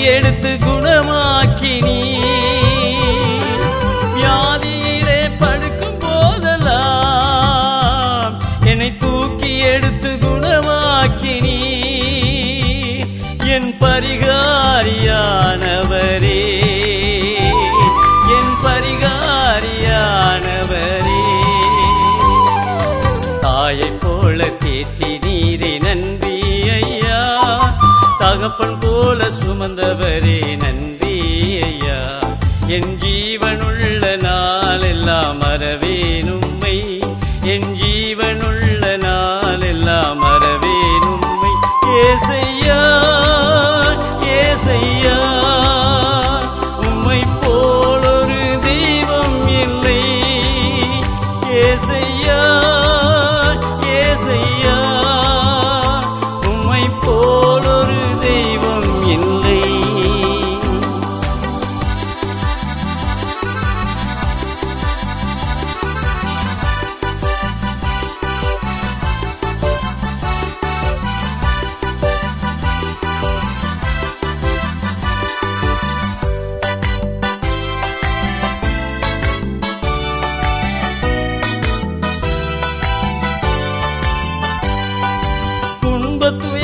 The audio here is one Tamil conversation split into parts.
எடுத்து Ubatuê.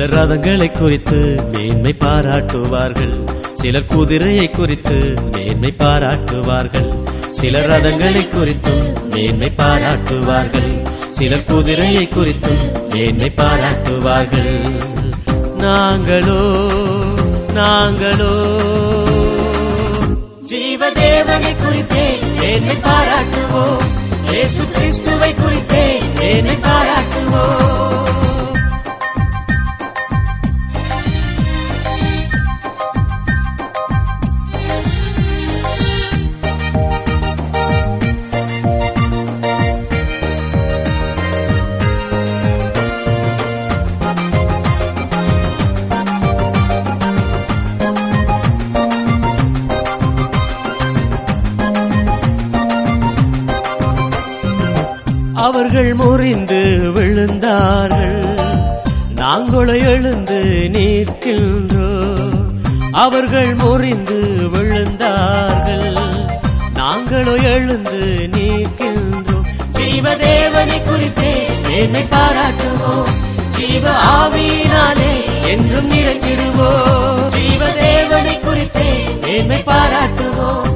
சிலர் ரதங்களை குறித்து மேன்மை பாராட்டுவார்கள். சிலர் குதிரையை குறித்து மேன்மை பாராட்டுவார்கள். சிலர் ரதங்களை குறித்தும் மேன்மை பாராட்டுவார்கள். சிலர் குதிரையை குறித்தும் மேன்மை பாராட்டுவார்கள். நாங்களோ நாங்களோ. ஜீவதேவனை குறித்தே என்னை பாராட்டுவோம். இயேசு கிறிஸ்துவை குறித்தே என்னை பாராட்டுவோம். நாங்களோ எழுந்து நிற்கின்றோ. அவர்கள் முறிந்து விழுந்தார்கள். நாங்களோ எழுந்து நிற்கின்றோம் ஜீவதேவனை குறித்து என்னை பாராட்டுவோம். ஜீவ ஆவியினாலே என்றும் நிறைந்திடுவோம் ஜீவதேவனை குறித்து என்னை பாராட்டுவோம்.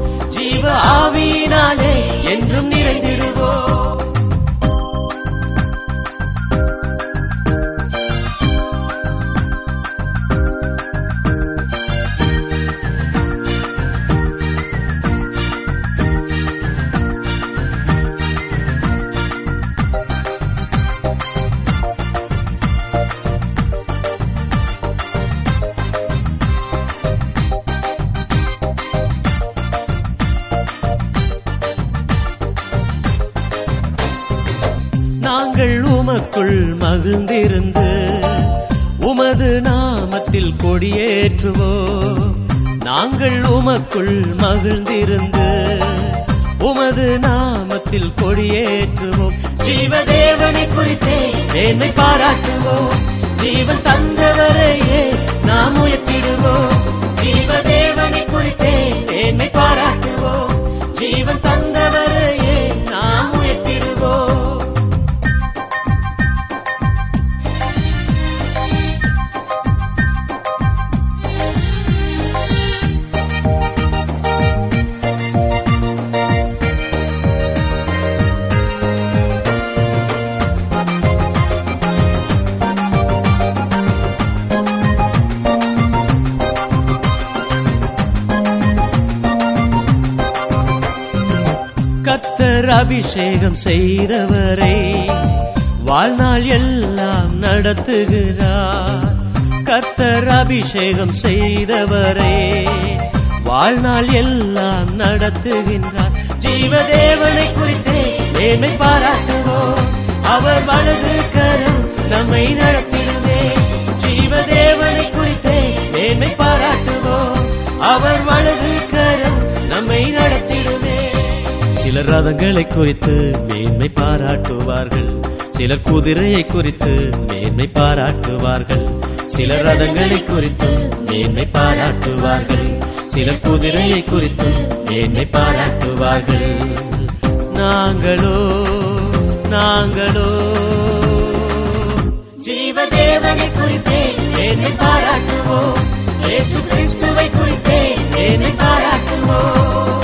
நடத்துகிறார் கத்தர் அபிஷேகம் செய்தவரே. வாழ்நாள் எல்லாம் நடத்துகின்றார். ஜீவதேவனை குறித்து மேன்மை பாராட்டுவோம். அவர் வலது கரம் நம்மை நடத்திடுவே ஜீவதேவனை குறித்து மேன்மை பாராட்டுவோம். அவர் வலது கரம் நம்மை நடத்திடுவே சிலர் ரதங்களை குறித்து மேன்மை பாராட்டுவார்கள். சிலர் குதிரையை குறித்து மேன்மை பாராட்டுவார்கள். சிலர் ரதங்களை குறித்து மேன்மை பாராட்டுவார்கள். சிலர் குதிரையை குறித்து மேன்மை பாராட்டுவார்கள். நாங்களோ நாங்களோ. ஜீவதேவனை குறித்தே என்னை பாராட்டுவோம். இயேசு கிறிஸ்துவை குறித்தே என்னை பாராட்டுவோம்.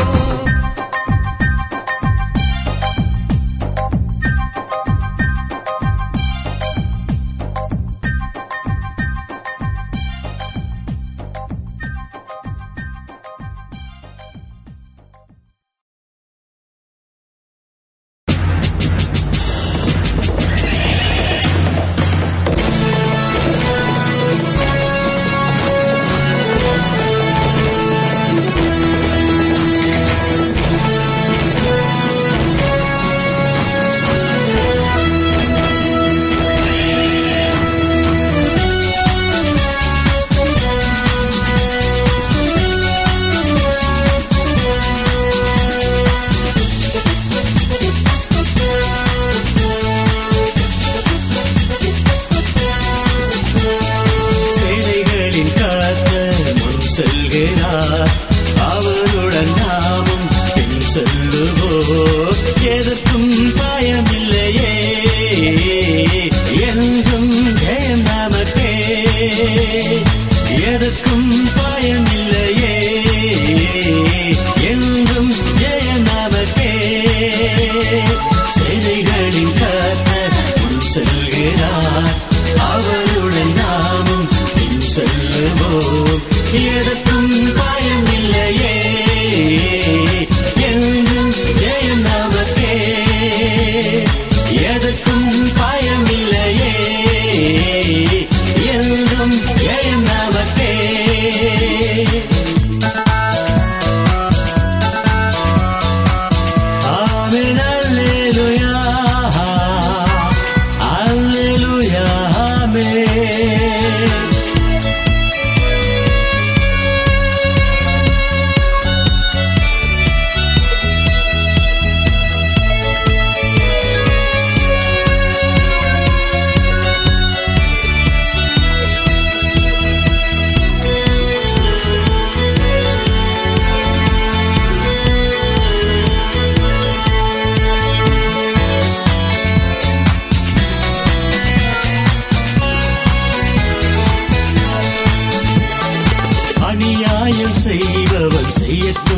அநியாயம் செய்பவன் செய்யட்டும்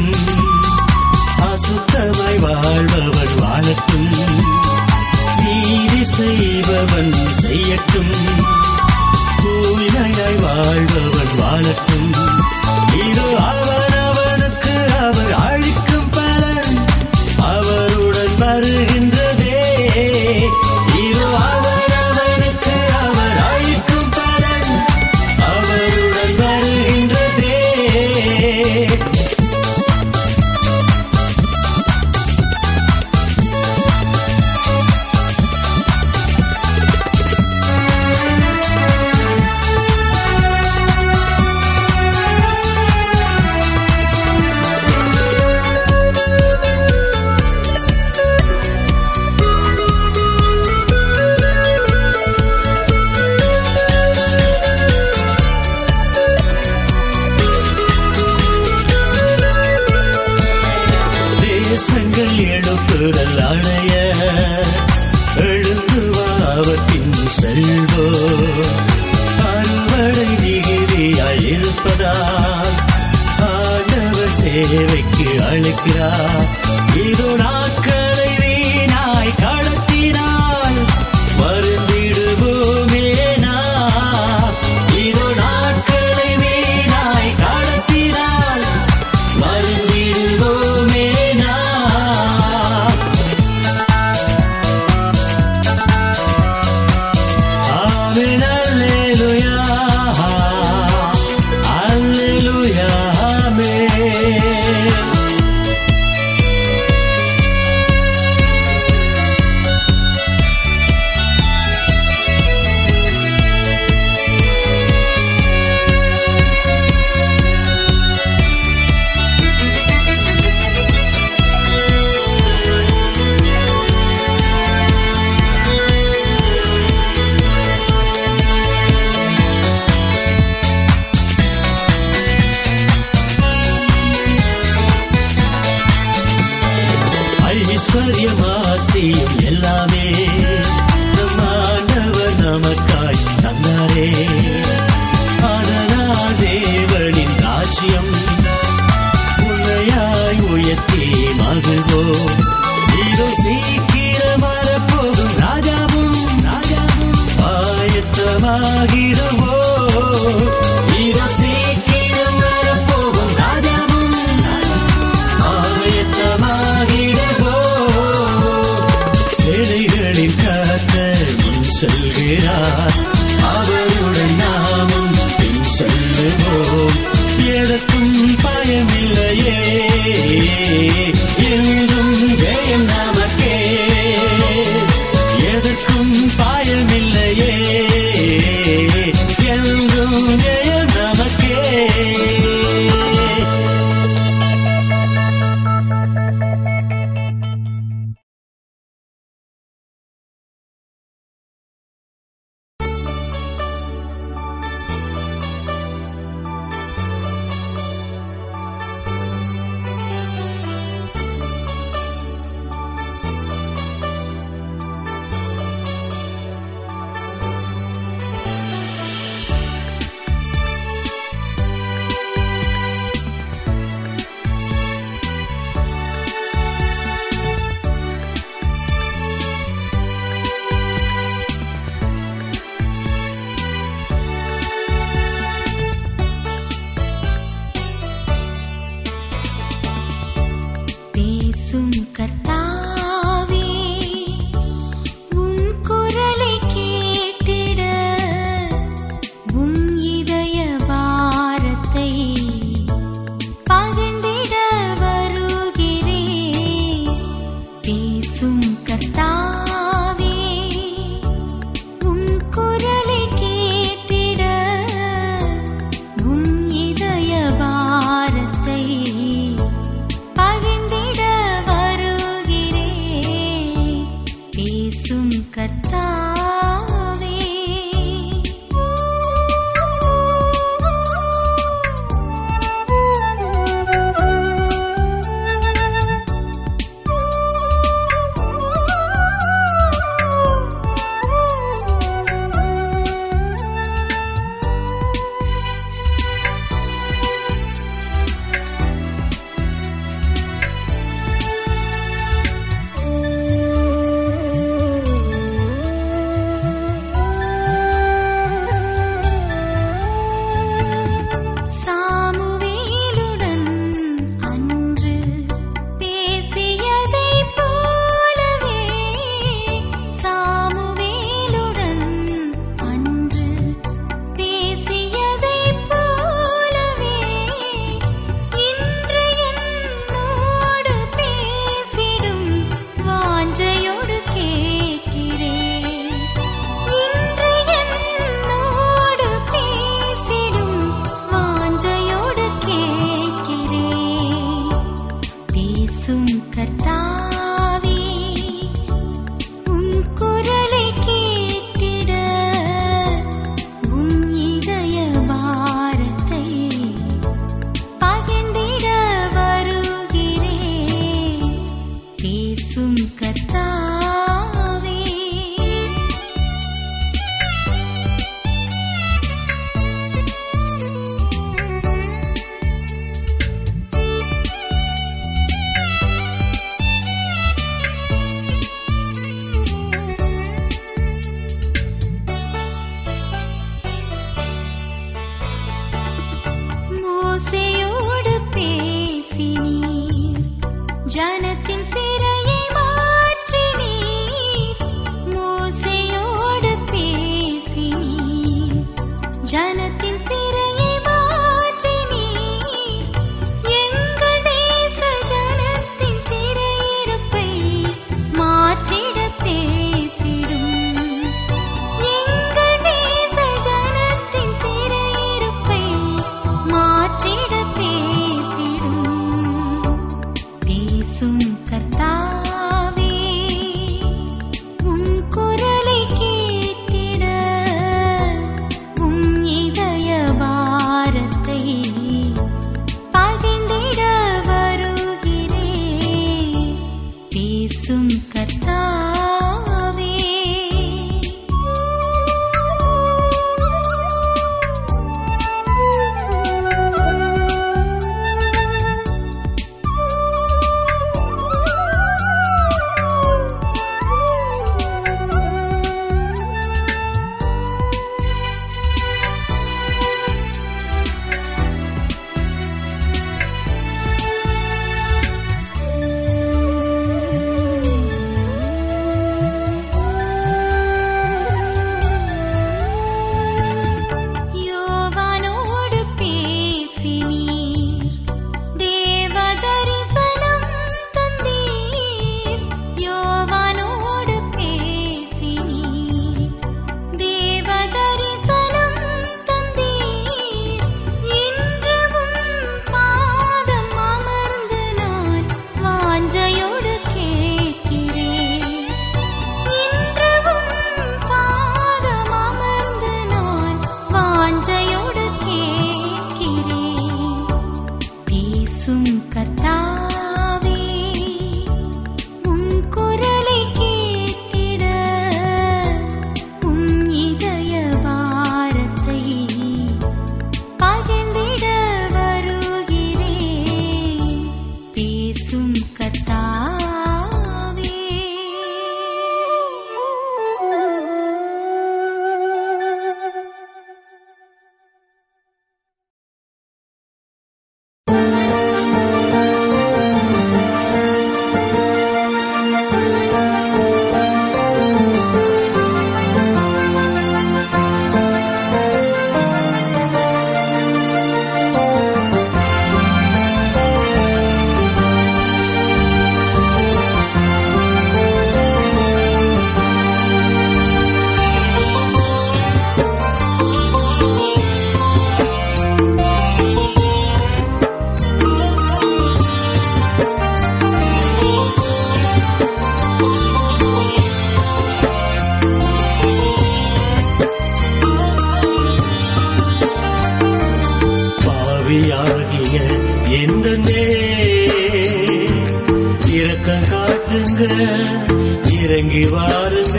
பாருங்க வாருங்க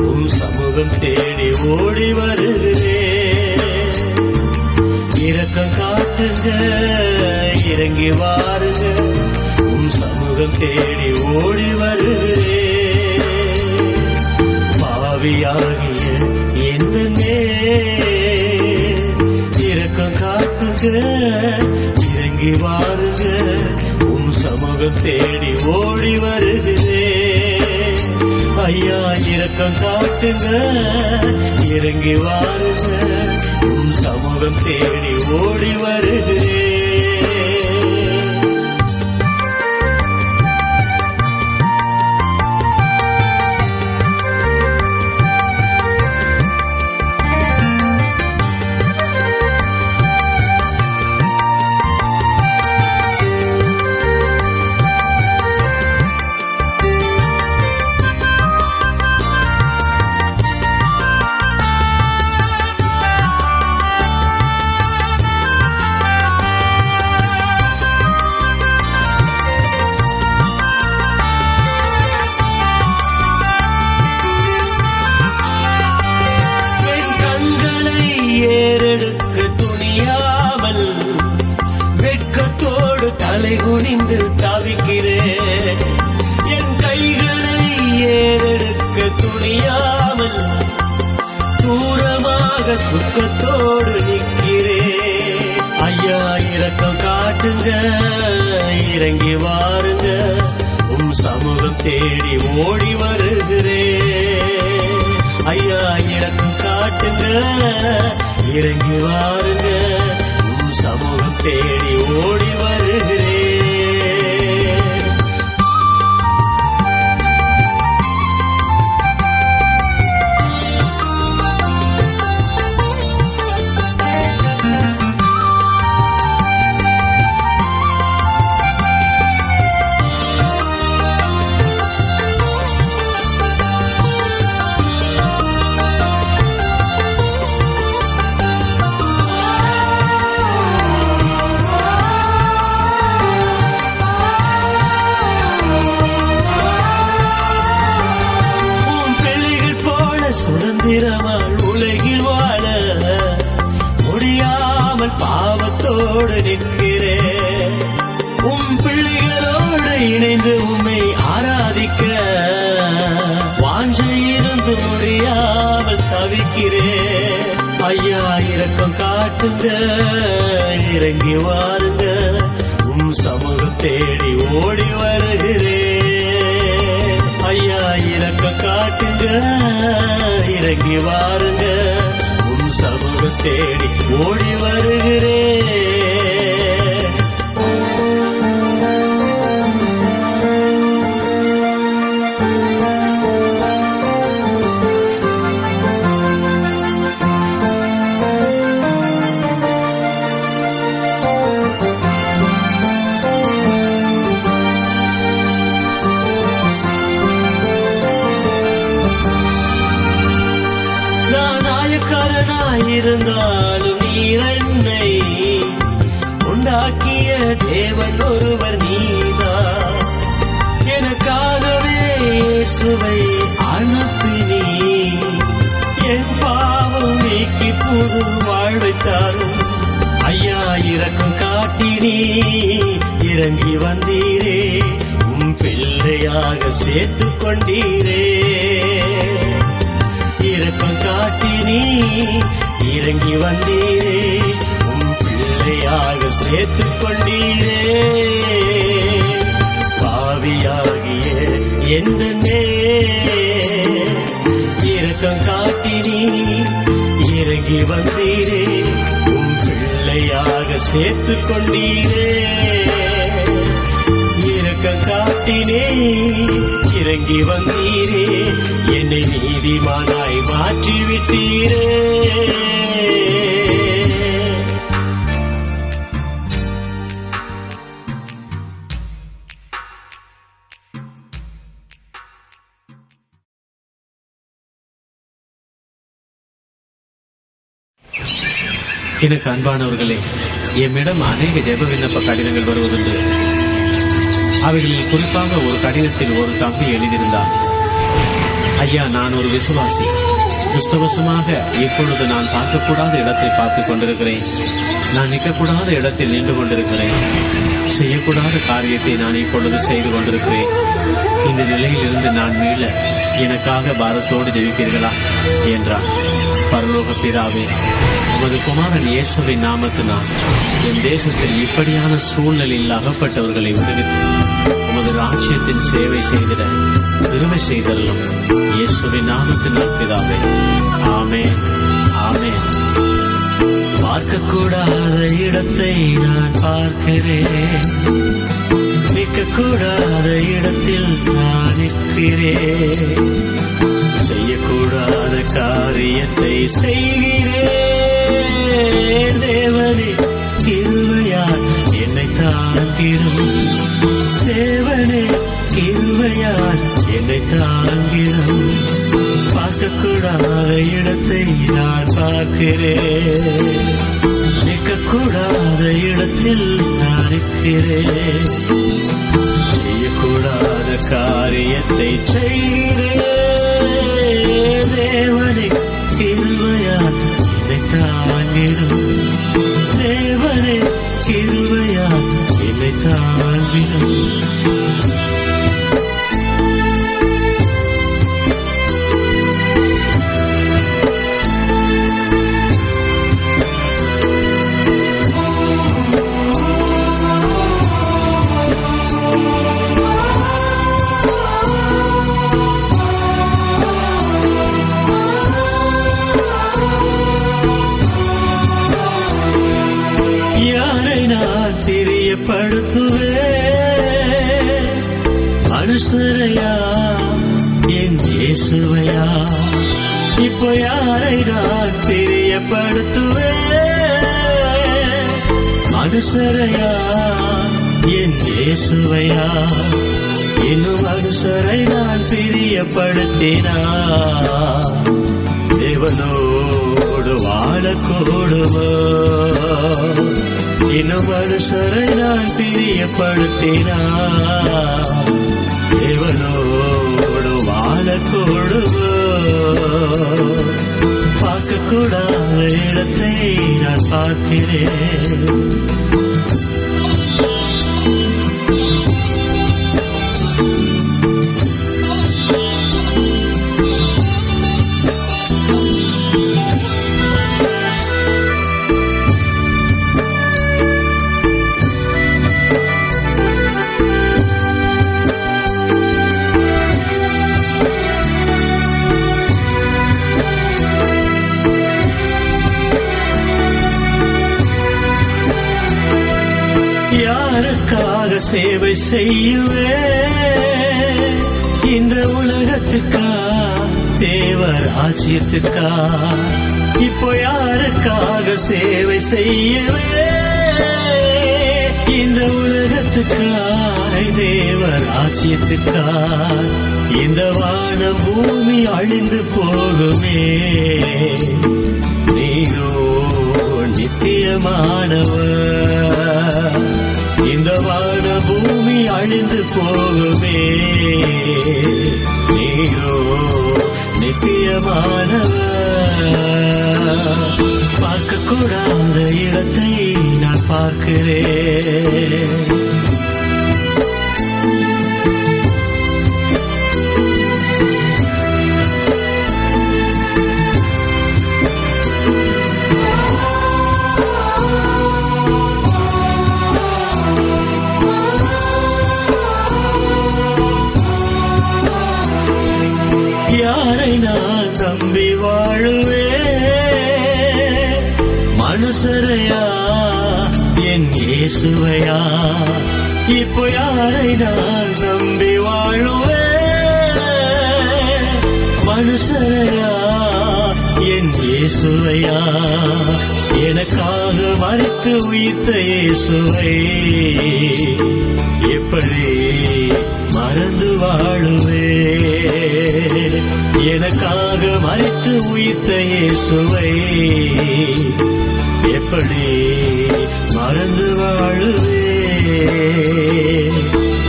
உம் சமூகம் தேடி ஓடி வருகிறே இறக்கம் காட்டுங்க இறங்கி வாருங்க. உம் சமூகம் தேடி ஓடி வருகிறே பாவியாகிய எந்த இறக்கம் காட்டுங்க இறங்கி வாருங்க. உம் சமூகம் தேடி ஓடி வருகிறே ஐயா இரக்கம் காட்டுங்க. இறங்கி வாருங்க. உம் சமூகம் தேடி ஓடி வருகிறேன். வாருங்க இறங்கி வாருங்க உம் சமூகம் தேடி ஓடி வருகிறே ஐயா இரக்கம் காட்டுங்க இறங்கி வாருங்க உம் சமூகம் தேடி ஓடி வருகிறேன் இரக்கம் இறங்கி வாருங்க. உம் சமூகம் தேடி ஓடி வருகிறேன். ஐயா இறக்க காட்டுங்க இறங்கி வாருங்க. உம் சமூகம் தேடி ஓடி வருகிறேன். எனக்கு அன்பானவர்களே எம்மிடம் அநேக ஜெப விண்ணப்ப கடிதங்கள் வருவதுண்டு. அவைகளில் குறிப்பாக ஒரு கடிதத்தில் ஒரு தம்பி எழுதியிருந்தார். ஐயா நான் ஒரு விசுவாசி. துஷ்டவசமாக இப்பொழுது நான் பார்க்கக்கூடாத இடத்தை பார்த்துக் கொண்டிருக்கிறேன். நான் நிற்கக்கூடாத இடத்தில் நின்று கொண்டிருக்கிறேன். செய்யக்கூடாத காரியத்தை நான் இப்பொழுது செய்து கொண்டிருக்கிறேன். இந்த நிலையிலிருந்து நான் மீள எனக்காக பாரத்தோடு ஜெயிப்பீர்களா என்றார். பரலோக பிதாவே உமது குமாரன் இயேசுவின் நாமத்தினால் என் தேசத்தில் இப்படியான சூழ்நிலையில் அகப்பட்டவர்களை விடுவித்து உமது ராஜ்யத்தின் சேவை செய்திட திருமை செய்தல்லும் இயேசுவின் நாமத்தினால் பிதாவே ஆமே ஆமே பார்க்கக்கூடாத இடத்தை நான் பார்க்கிறேன். நிற்கக்கூடாத இடத்தில் நான் நிற்கிறேன். செய்யக்கூடாத காரியத்தை செய்கிறேன். தேவனே கிருவையா என்னை தாங்கிடும் தேவனே கிருவையா என்னை தாங்கிடும் பார்க்கக்கூடாத இடத்தை நான் பார்க்கிறேன். நிற்கக்கூடாத இடத்தில் நான் இருக்கிறேன் செய்யக்கூடாத காரியத்தை செய்கிறேன். ದೇವರೇ ಕಿರುವಯ ತಾಗಿರು ದೇವರೇ ಕಿರುವಯ ತಾಗಿರು இப்போ யாரை நான் தெரியப்படுத்துவேன் மனுஷரையா? என் இயேசுவையா? இன்னும் மனுஷரை நான் பிரியப்படுத்தினா தேவனோடு வாழக்கூடுவோ இன்னும் மனுஷரை நான் பிரியப்படுத்தினா தேவனோ வாழக்கூடுமோ பார்க்கக்கூடாத இடத்தை நான் பார்க்கிறேன். சேவை செய்யுவேன் இந்த உலகத்துக்கா தேவ ராஜ்யத்துக்கா இப்போ யாருக்காக சேவை செய்யுவேன் இந்த உலகத்துக்காய் தேவ இந்த வான பூமி அழிந்து போகுமே? நீரோ நித்தியமானவர். இந்த வான பூமி அழிந்து போகுமே. நீரோ நித்தியமானவர் பார்க்கக்கூடாத இடத்தை நான் பார்க்கிறேன். என் இயேசுவையா இப்போ யாரை நான் நம்பி வாழுவேன் மனுஷரையா என் இயேசுவையா? எனக்காக மறைத்து உயிர்த்த இயேசுவை எப்படி மறந்து வாழுவே? எனக்காக மறைத்து உயிர்த்த இயேசுவை எப்படி வாழ்ந்து வாழுவே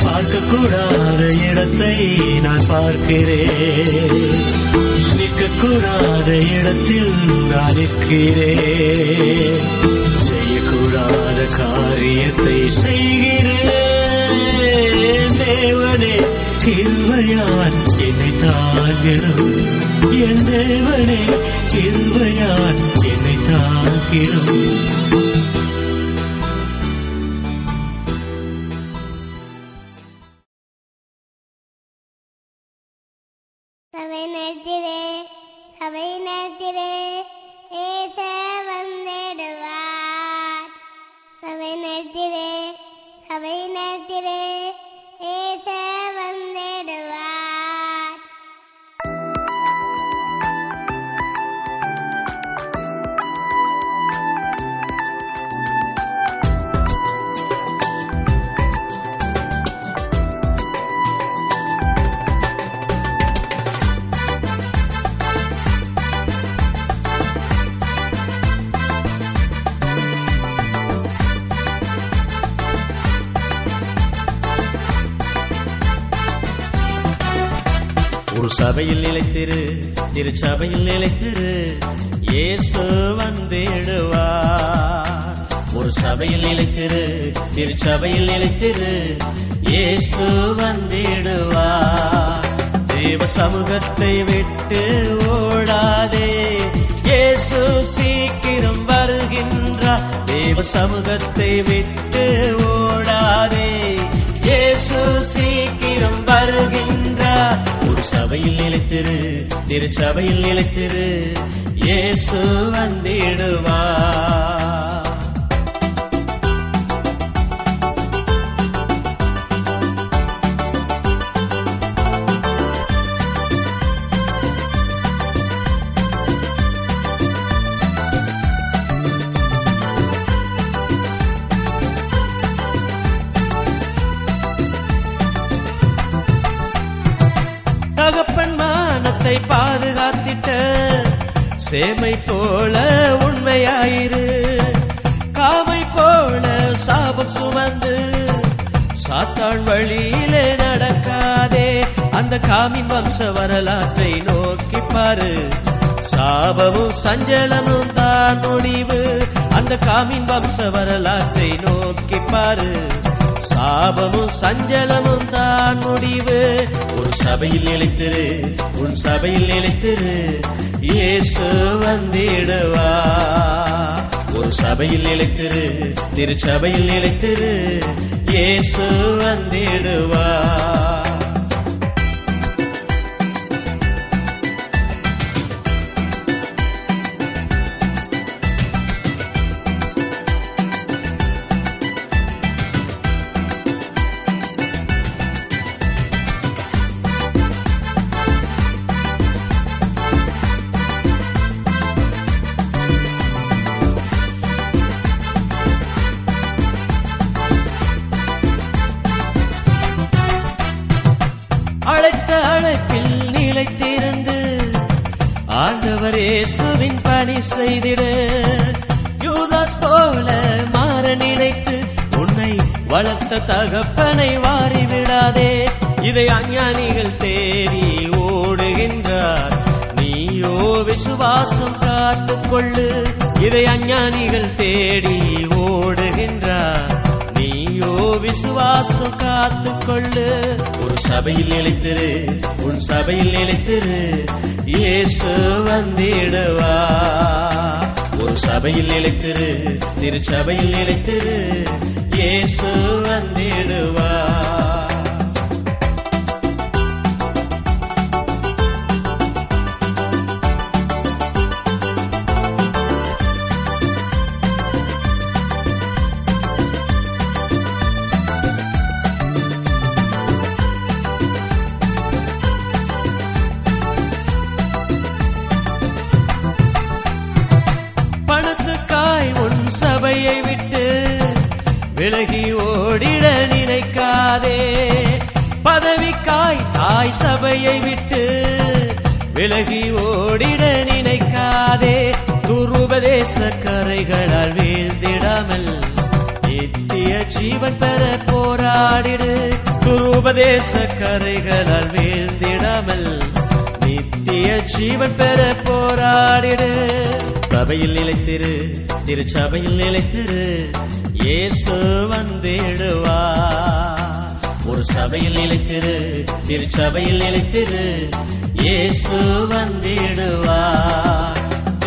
பார்க்க நிற்கக்கூடாத இடத்தை நான் பார்க்கிறேன். நிற்கக்கூடாத இடத்தில் நான் நிற்கிறேன். செய்யக்கூடாத காரியத்தை செய்கிறேன். தேவனே கிருபையால் என்னை தாங்கிடும் என் தேவனே கிருபையால் என்னை தாங்கிடும் திருச்சபையில் நிலைத்திரு. இயேசு வந்திடுவா ஒரு சபையில் நிலைத்திரு. திருச்சபையில் நிலைத்திரு. இயேசு வந்திடுவா தேவ சமூகத்தை விட்டு ஓடாதே. இயேசு சீக்கிரம் வருகின்றார். தேவ சமூகத்தை விட்டு நிலைத்திரு திருச்சபையில் நிலைத்திரு இயேசு வந்திடுவார். சேமை போல உண்மையாயிரு. காமை போல சாபம் சுமந்து சாத்தான் வழியிலே நடக்காதே. அந்த காமின் வம்ச வரலாற்றை நோக்கி பாரு. சாபமும் சஞ்சலமும் தான் முடிவு. அந்த காமின் வம்ச வரலாற்றை நோக்கி பாரு. சாபமும் சஞ்சலமும் தான் முடிவு. ஒரு சபையில் நிலைத்திரு உன் சபையில் நிலைத்திரு. இயேசு வந்திடுவா. ஒரு சபையில் நிலைத்திரு திருச்சபையில் நிலைத்திரு இயேசு வந்திடுவா. செய்திட. யூதாஸ் போல மாற நினைத்து உன்னை வளர்த்த தகப்பனை வாரி விடாதே இதை அஞ்ஞானிகள் தேடி ஓடுகின்றார். நீயோ விசுவாசம் காத்துக்கொள்ளு இதை அஞ்ஞானிகள் தேடி ஓடுகின்றார். நீயோ விசுவாசம் காத்துக்கொள்ளு ஒரு சபையில் நிலைத்திரு உன் சபையில் நிலைத்திரு. இயேசு வந்திடுவா. ஒரு சபையில் நிலைத்திரு திருச்சபையில் நிலைத்திரு இயேசு வந்திடுவா. தேசக்கரைகளால் வீழ்ந்திடாமல் நித்திய ஜீவன் பெற போராடிடு. உபதேச கரைகளால் வீழ்ந்திடாமல் நித்திய ஜீவன் பெற போராடிடு. சபையில் நிலைத்திரு திருச்சபையில் நிலைத்திரு. இயேசு வந்திடுவா. ஒரு சபையில் நிலைத்திரு திருச்சபையில் நிலைத்திரு. இயேசு வந்திடுவா.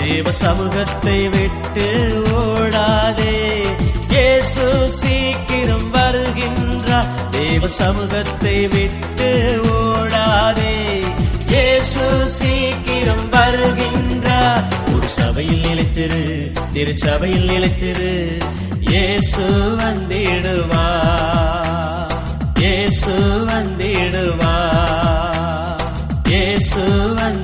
தேவ சமூகத்தை விட்டு ஓடாதே. இயேசு சீக்கிரம் வருகின்றார். தேவ சமூகத்தை விட்டு ஓடாதே. இயேசு சீக்கிரம் வருகின்றார். ஒரு சபையில் நிலைத்திரு திருச்சபையில் நிலைத்திரு. இயேசு வந்திடுவா. இயேசு வந்திடுவா. இயேசு வந்து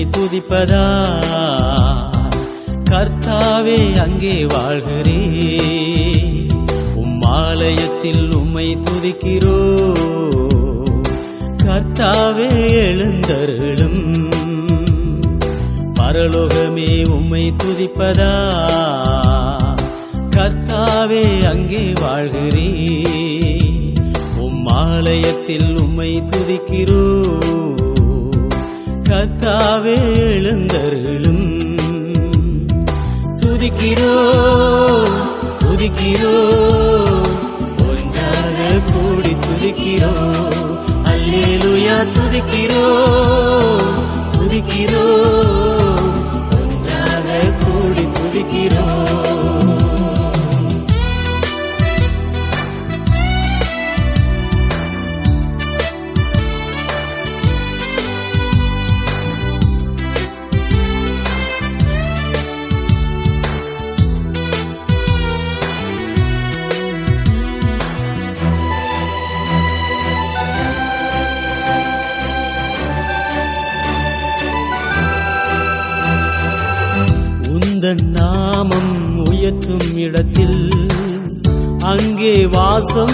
உம்மை துதிப்பதா? கர்த்தாவே அங்கே வாழ்கிறே. உம் ஆலயத்தில் உம்மை துதிக்கிறோ. கர்த்தாவே எழுந்தருளும். பரலோகமே உம்மை துதிப்பதா? கர்த்தாவே அங்கே வாழ்கிறே. உம் ஆலயத்தில் உம்மை துதிக்கிறோ. கத்தாவே எழுந்தருளும். துதிக்கிறோ துதிக்கிறோ ஒன்றாக கூடி துதிக்கிறோ. அல்லேலுயா துதிக்கிறோ துதிக்கிறோ.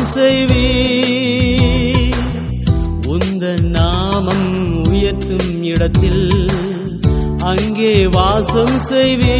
செய்வே உந்த நாமம் உயர்த்தும் இடத்தில் அங்கே வாசம் செய்வே